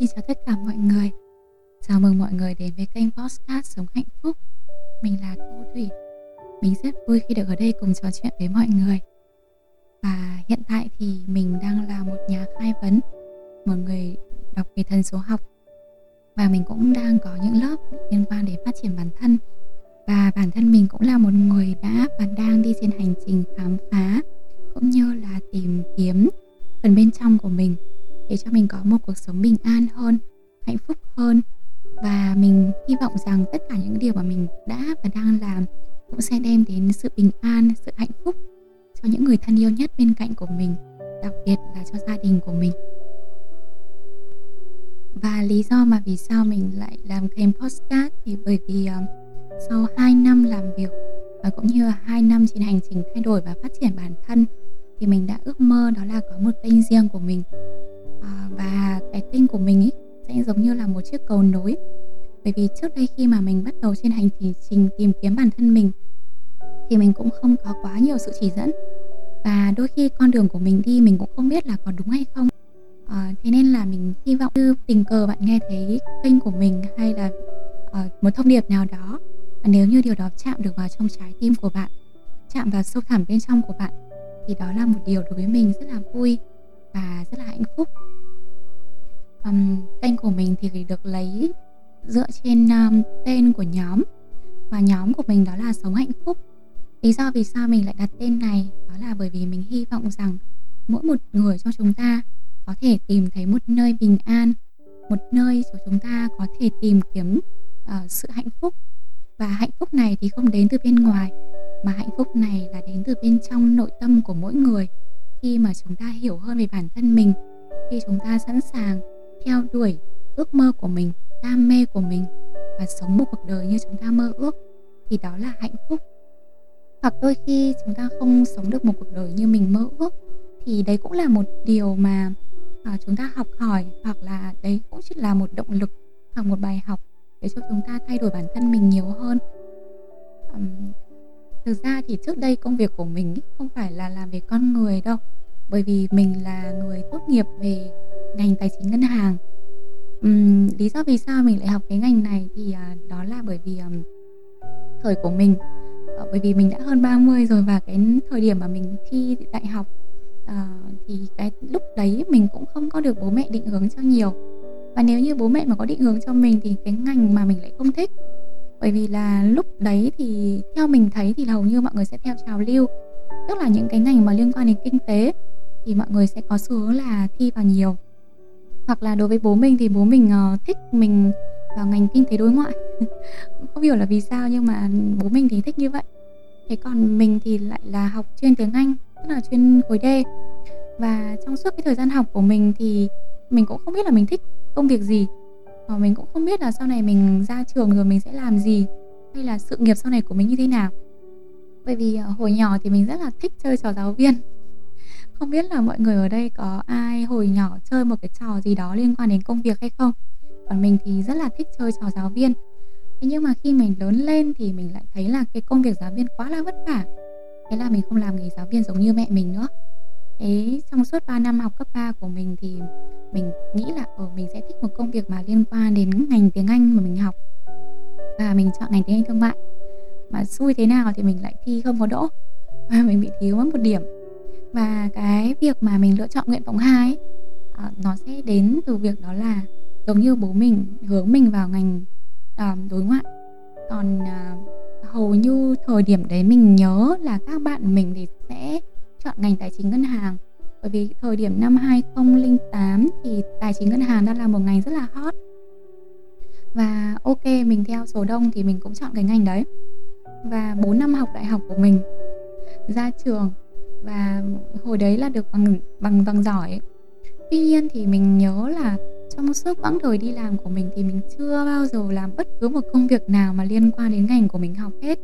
Xin chào tất cả mọi người. Chào mừng mọi người đến với kênh Podcast Sống Hạnh Phúc. Mình là Thu Thủy. Mình rất vui khi được ở đây cùng trò chuyện với mọi người. Và hiện tại thì mình đang là một nhà khai vấn, Một người đọc về thần số học. Và mình cũng đang có những lớp liên quan đến phát triển bản thân. Và bản thân mình cũng là một người đã và đang đi trên hành trình khám phá, Cũng như là tìm kiếm phần bên trong của mình để cho mình có một cuộc sống bình an hơn hạnh phúc hơn. Và mình hy vọng rằng tất cả những điều mà mình đã và đang làm cũng sẽ đem đến sự bình an sự hạnh phúc cho những người thân yêu nhất bên cạnh của mình đặc biệt là cho gia đình của mình. Và lý do mà vì sao mình lại làm kênh podcast thì bởi vì uh, sau 2 năm làm việc và cũng như là 2 năm trên hành trình thay đổi và phát triển bản thân thì mình đã ước mơ đó là có một kênh riêng của mình à, và cái kênh của mình ý sẽ giống như là một chiếc cầu nối. Bởi vì trước đây khi mà mình bắt đầu trên hành trình tìm kiếm bản thân mình thì mình cũng không có quá nhiều sự chỉ dẫn. Và đôi khi con đường của mình đi mình cũng không biết là có đúng hay không. À, thế nên là mình hy vọng như tình cờ bạn nghe thấy kênh của mình hay là uh, một thông điệp nào đó. Và nếu như điều đó chạm được vào trong trái tim của bạn chạm vào sâu thẳm bên trong của bạn thì đó là một điều đối với mình rất là vui và rất là hạnh phúc um, kênh của mình thì được lấy dựa trên um, tên của nhóm. Và nhóm của mình đó là sống hạnh phúc. Lý do vì sao mình lại đặt tên này đó là bởi vì mình hy vọng rằng mỗi một người trong chúng ta có thể tìm thấy một nơi bình an một nơi cho chúng ta có thể tìm kiếm uh, sự hạnh phúc. Và hạnh phúc này thì không đến từ bên ngoài mà hạnh phúc này là đến từ bên trong nội tâm của mỗi người. Khi mà chúng ta hiểu hơn về bản thân mình khi chúng ta sẵn sàng theo đuổi ước mơ của mình đam mê của mình và sống một cuộc đời như chúng ta mơ ước thì đó là hạnh phúc. Hoặc đôi khi chúng ta không sống được một cuộc đời như mình mơ ước thì đấy cũng là một điều mà à, chúng ta học hỏi hoặc là đấy cũng chỉ là một động lực hoặc một bài học để cho chúng ta thay đổi bản thân mình nhiều hơn. Um, thực ra thì trước đây công việc của mình không phải là làm về con người đâu bởi vì mình là người tốt nghiệp về ngành tài chính ngân hàng. Uhm, lý do vì sao mình lại học cái ngành này thì uh, đó là bởi vì um, thời của mình. Uh, bởi vì mình đã hơn 30 rồi và cái thời điểm mà mình thi đại học uh, thì cái lúc đấy mình cũng không có được bố mẹ định hướng cho nhiều. Và nếu như bố mẹ mà có định hướng cho mình thì cái ngành mà mình lại không thích. Bởi vì là lúc đấy thì theo mình thấy thì hầu như mọi người sẽ theo trào lưu. Tức là những cái ngành mà liên quan đến kinh tế thì mọi người sẽ có xu hướng là thi vào nhiều hoặc là đối với bố mình thì bố mình uh, thích mình vào ngành kinh tế đối ngoại. Không hiểu là vì sao nhưng mà bố mình thì thích như vậy. Thế còn mình thì lại là học chuyên tiếng anh tức là chuyên khối D. Và trong suốt cái thời gian học của mình thì mình cũng không biết là mình thích công việc gì. Và mình cũng không biết là sau này mình ra trường rồi mình sẽ làm gì hay là sự nghiệp sau này của mình như thế nào. Bởi vì ờ, hồi nhỏ thì mình rất là thích chơi trò giáo viên không biết là mọi người ở đây có ai hồi nhỏ chơi một cái trò gì đó liên quan đến công việc hay không? Còn mình thì rất là thích chơi trò giáo viên. Thế nhưng mà khi mình lớn lên thì mình lại thấy là cái công việc giáo viên quá là vất vả. Thế là mình không làm nghề giáo viên giống như mẹ mình nữa. Thế trong suốt 3 năm học cấp 3 của mình thì mình nghĩ là ở mình sẽ thích một công việc mà liên quan đến ngành tiếng Anh mà mình học. Và mình chọn ngành tiếng Anh thương mại. Mà xui thế nào thì mình lại thi không có đỗ. Và mình bị thiếu mất một điểm và cái việc mà mình lựa chọn nguyện vọng hai à, nó sẽ đến từ việc đó là giống như bố mình hướng mình vào ngành à, đối ngoại. Còn à, hầu như thời điểm đấy mình nhớ là các bạn mình thì sẽ chọn ngành tài chính ngân hàng. Bởi vì thời điểm năm 2008 thì tài chính ngân hàng đang là một ngành rất là hot. Và ok mình theo số đông thì mình cũng chọn cái ngành đấy. Và 4 năm học đại học của mình ra trường và hồi đấy là được bằng bằng bằng giỏi. Tuy nhiên thì mình nhớ là trong suốt quãng thời đi làm của mình thì mình chưa bao giờ làm bất cứ một công việc nào mà liên quan đến ngành của mình học hết,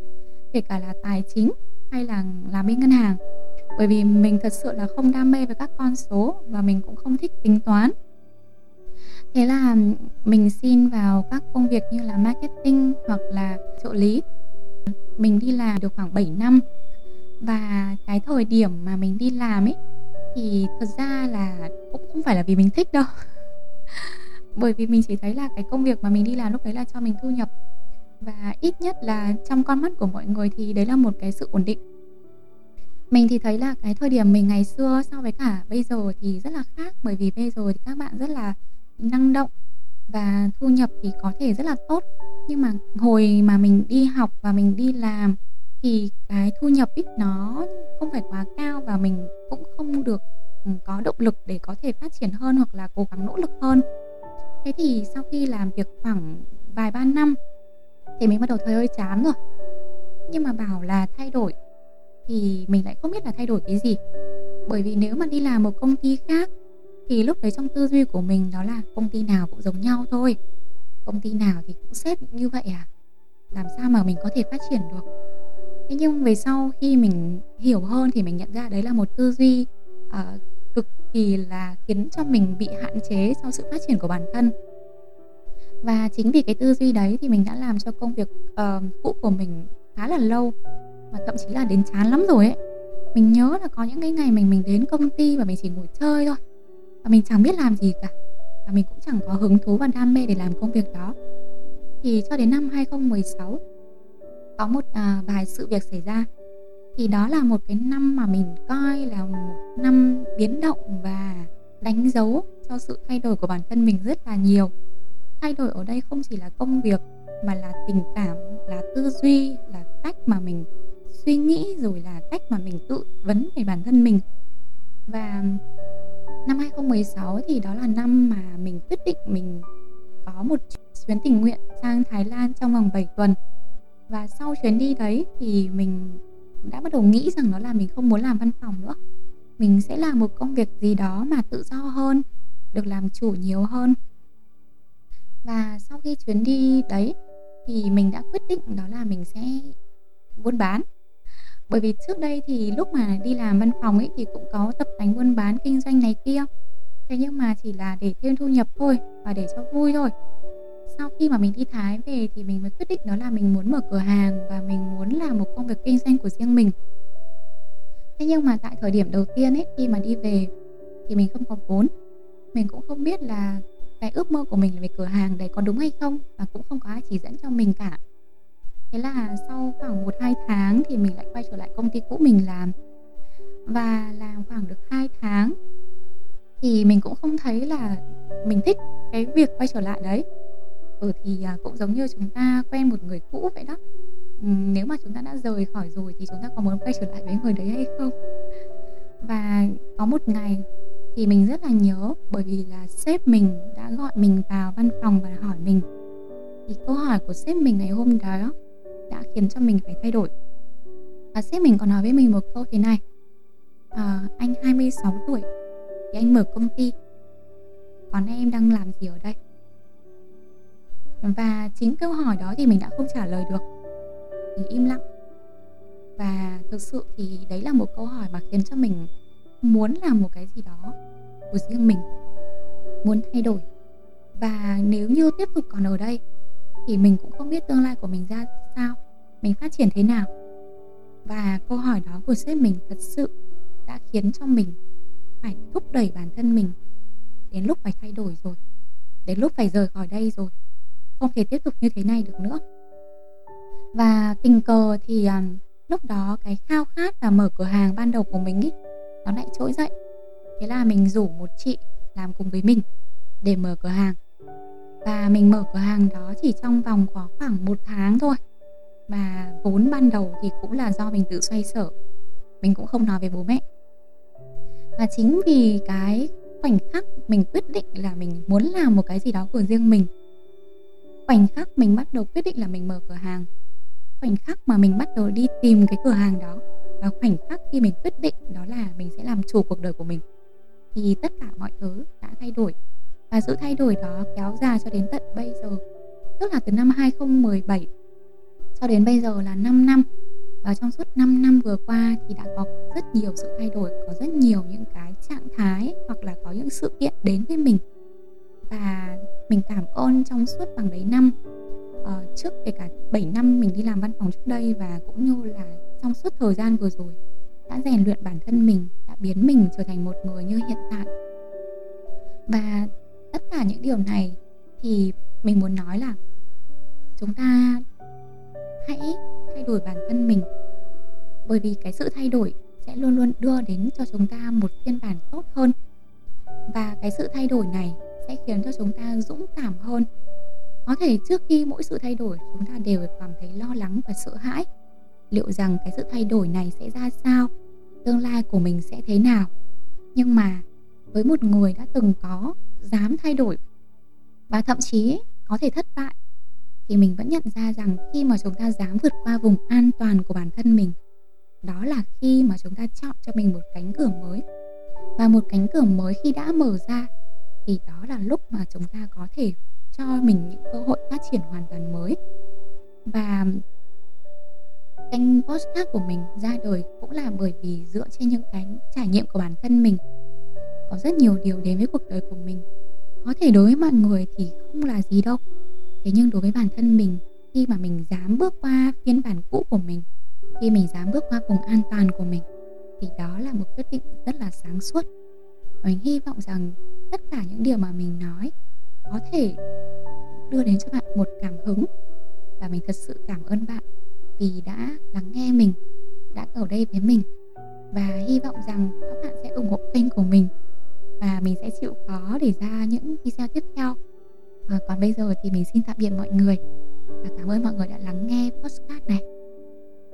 kể cả là tài chính hay là làm bên ngân hàng. Bởi vì mình thật sự là không đam mê với các con số và mình cũng không thích tính toán. Thế là mình xin vào các công việc như là marketing hoặc là trợ lý. Mình đi làm được khoảng 7 năm và cái thời điểm mà mình đi làm ấy, thì thật ra là cũng không phải là vì mình thích đâu. Bởi vì mình chỉ thấy là cái công việc mà mình đi làm lúc đấy là cho mình thu nhập. Và ít nhất là trong con mắt của mọi người thì đấy là một cái sự ổn định. Mình thì thấy là cái thời điểm mình ngày xưa so với cả bây giờ thì rất là khác. Bởi vì bây giờ thì các bạn rất là năng động và thu nhập thì có thể rất là tốt. Nhưng mà hồi mà mình đi học và mình đi làm thì cái thu nhập ít nó không phải quá cao và mình cũng không được ừ, có động lực để có thể phát triển hơn hoặc là cố gắng nỗ lực hơn. Thế thì sau khi làm việc khoảng vài ba năm thì mình bắt đầu thấy hơi chán rồi. Nhưng mà bảo là thay đổi thì mình lại không biết là thay đổi cái gì. Bởi vì nếu mà đi làm một công ty khác thì lúc đấy trong tư duy của mình đó là công ty nào cũng giống nhau thôi. Công ty nào thì cũng xếp như vậy à? Làm sao mà mình có thể phát triển được? Thế nhưng về sau khi mình hiểu hơn thì mình nhận ra đấy là một tư duy uh, cực kỳ là khiến cho mình bị hạn chế trong sự phát triển của bản thân. Và chính vì cái tư duy đấy thì mình đã làm cho công việc uh, cũ của mình khá là lâu và thậm chí là đến chán lắm rồi ấy. Mình nhớ là có những cái ngày mình mình đến công ty và mình chỉ ngồi chơi thôi và mình chẳng biết làm gì cả và mình cũng chẳng có hứng thú và đam mê để làm công việc đó. Thì cho đến năm 2016 có một à, vài sự việc xảy ra. Thì đó là một cái năm mà mình coi là một năm biến động và đánh dấu cho sự thay đổi của bản thân mình rất là nhiều. Thay đổi ở đây không chỉ là công việc mà là tình cảm là tư duy là cách mà mình suy nghĩ rồi là cách mà mình tự vấn về bản thân mình. Và năm 2016 thì đó là năm mà mình quyết định mình có một chuyến tình nguyện sang Thái Lan trong vòng 7 tuần và sau chuyến đi đấy thì mình đã bắt đầu nghĩ rằng đó là mình không muốn làm văn phòng nữa. Mình sẽ làm một công việc gì đó mà tự do hơn, được làm chủ nhiều hơn. Và sau khi chuyến đi đấy thì mình đã quyết định đó là mình sẽ buôn bán. Bởi vì trước đây thì lúc mà đi làm văn phòng ấy thì cũng có tập tánh buôn bán kinh doanh này kia. Thế nhưng mà chỉ là để thêm thu nhập thôi và để cho vui thôi sau khi mà mình đi Thái về thì mình mới quyết định đó là mình muốn mở cửa hàng và mình muốn làm một công việc kinh doanh của riêng mình. Thế nhưng mà tại thời điểm đầu tiên ấy, khi mà đi về thì mình không có vốn. Mình cũng không biết là cái ước mơ của mình là về cửa hàng đấy có đúng hay không và cũng không có ai chỉ dẫn cho mình cả. Thế là sau khoảng một, hai tháng thì mình lại quay trở lại công ty cũ mình làm. Và làm khoảng được 2 tháng thì mình cũng không thấy là mình thích cái việc quay trở lại đấy ừ thì à, cũng giống như chúng ta quen một người cũ vậy đó. Ừ, nếu mà chúng ta đã rời khỏi rồi thì chúng ta có muốn quay trở lại với người đấy hay không? Và có một ngày thì mình rất là nhớ bởi vì là sếp mình đã gọi mình vào văn phòng và hỏi mình. Thì câu hỏi của sếp mình ngày hôm đó đã khiến cho mình phải thay đổi. Và sếp mình còn nói với mình một câu thế này à, anh 26 tuổi thì anh mở công ty. Còn em đang làm gì ở đây? Và chính câu hỏi đó thì mình đã không trả lời được. Mình im lặng. Và thực sự thì đấy là một câu hỏi mà khiến cho mình muốn làm một cái gì đó của riêng mình. Muốn thay đổi. Và nếu như tiếp tục còn ở đây, thì mình cũng không biết tương lai của mình ra sao, mình phát triển thế nào. Và câu hỏi đó của sếp mình thật sự đã khiến cho mình phải thúc đẩy bản thân mình đến lúc phải thay đổi rồi, đến lúc phải rời khỏi đây rồi không thể tiếp tục như thế này được nữa. Và tình cờ thì um, lúc đó cái khao khát và mở cửa hàng ban đầu của mình ý nó lại trỗi dậy. Thế là mình rủ một chị làm cùng với mình để mở cửa hàng. Và mình mở cửa hàng đó chỉ trong vòng có khoảng một tháng thôi. Và vốn ban đầu thì cũng là do mình tự xoay sở mình cũng không nói với bố mẹ. Và chính vì cái khoảnh khắc mình quyết định là mình muốn làm một cái gì đó của riêng mình khoảnh khắc mình bắt đầu quyết định là mình mở cửa hàng. Khoảnh khắc mà mình bắt đầu đi tìm cái cửa hàng đó. Và khoảnh khắc khi mình quyết định đó là mình sẽ làm chủ cuộc đời của mình. Thì tất cả mọi thứ đã thay đổi. Và sự thay đổi đó kéo dài cho đến tận bây giờ. Tức là từ năm 2017 cho đến bây giờ là 5 năm. Và trong suốt 5 năm vừa qua thì đã có rất nhiều sự thay đổi, có rất nhiều những cái trạng thái hoặc là có những sự kiện đến với mình và mình cảm ơn trong suốt bằng đấy năm. Uh, trước kể cả 7 năm mình đi làm văn phòng trước đây và cũng như là trong suốt thời gian vừa rồi đã rèn luyện bản thân mình đã biến mình trở thành một người như hiện tại. Và tất cả những điều này thì mình muốn nói là chúng ta hãy thay đổi bản thân mình. Bởi vì cái sự thay đổi sẽ luôn luôn đưa đến cho chúng ta một phiên bản tốt hơn. Và cái sự thay đổi này sẽ khiến cho chúng ta dũng cảm hơn. Có thể trước khi mỗi sự thay đổi, chúng ta đều cảm thấy lo lắng và sợ hãi. Liệu rằng cái sự thay đổi này sẽ ra sao? Tương lai của mình sẽ thế nào? Nhưng mà, với một người đã từng có, dám thay đổi và thậm chí có thể thất bại, thì mình vẫn nhận ra rằng khi mà chúng ta dám vượt qua vùng an toàn của bản thân mình, đó là khi mà chúng ta chọn cho mình một cánh cửa mới. Và một cánh cửa mới khi đã mở ra thì đó là lúc mà chúng ta có thể cho mình những cơ hội phát triển hoàn toàn mới. Và kênh podcast của mình ra đời cũng là bởi vì dựa trên những cái trải nghiệm của bản thân mình, có rất nhiều điều đến với cuộc đời của mình. Có thể đối với mọi người thì không là gì đâu. Thế nhưng đối với bản thân mình, khi mà mình dám bước qua phiên bản cũ của mình, khi mình dám bước qua vùng an toàn của mình, thì đó là một quyết định rất là sáng suốt. Và mình hy vọng rằng tất cả những điều mà mình nói có thể đưa đến cho bạn một cảm hứng. Và mình thật sự cảm ơn bạn vì đã lắng nghe mình đã ở đây với mình. Và hy vọng rằng các bạn sẽ ủng hộ kênh của mình và mình sẽ chịu khó để ra những video tiếp theo. À, còn bây giờ thì mình xin tạm biệt mọi người và cảm ơn mọi người đã lắng nghe podcast này.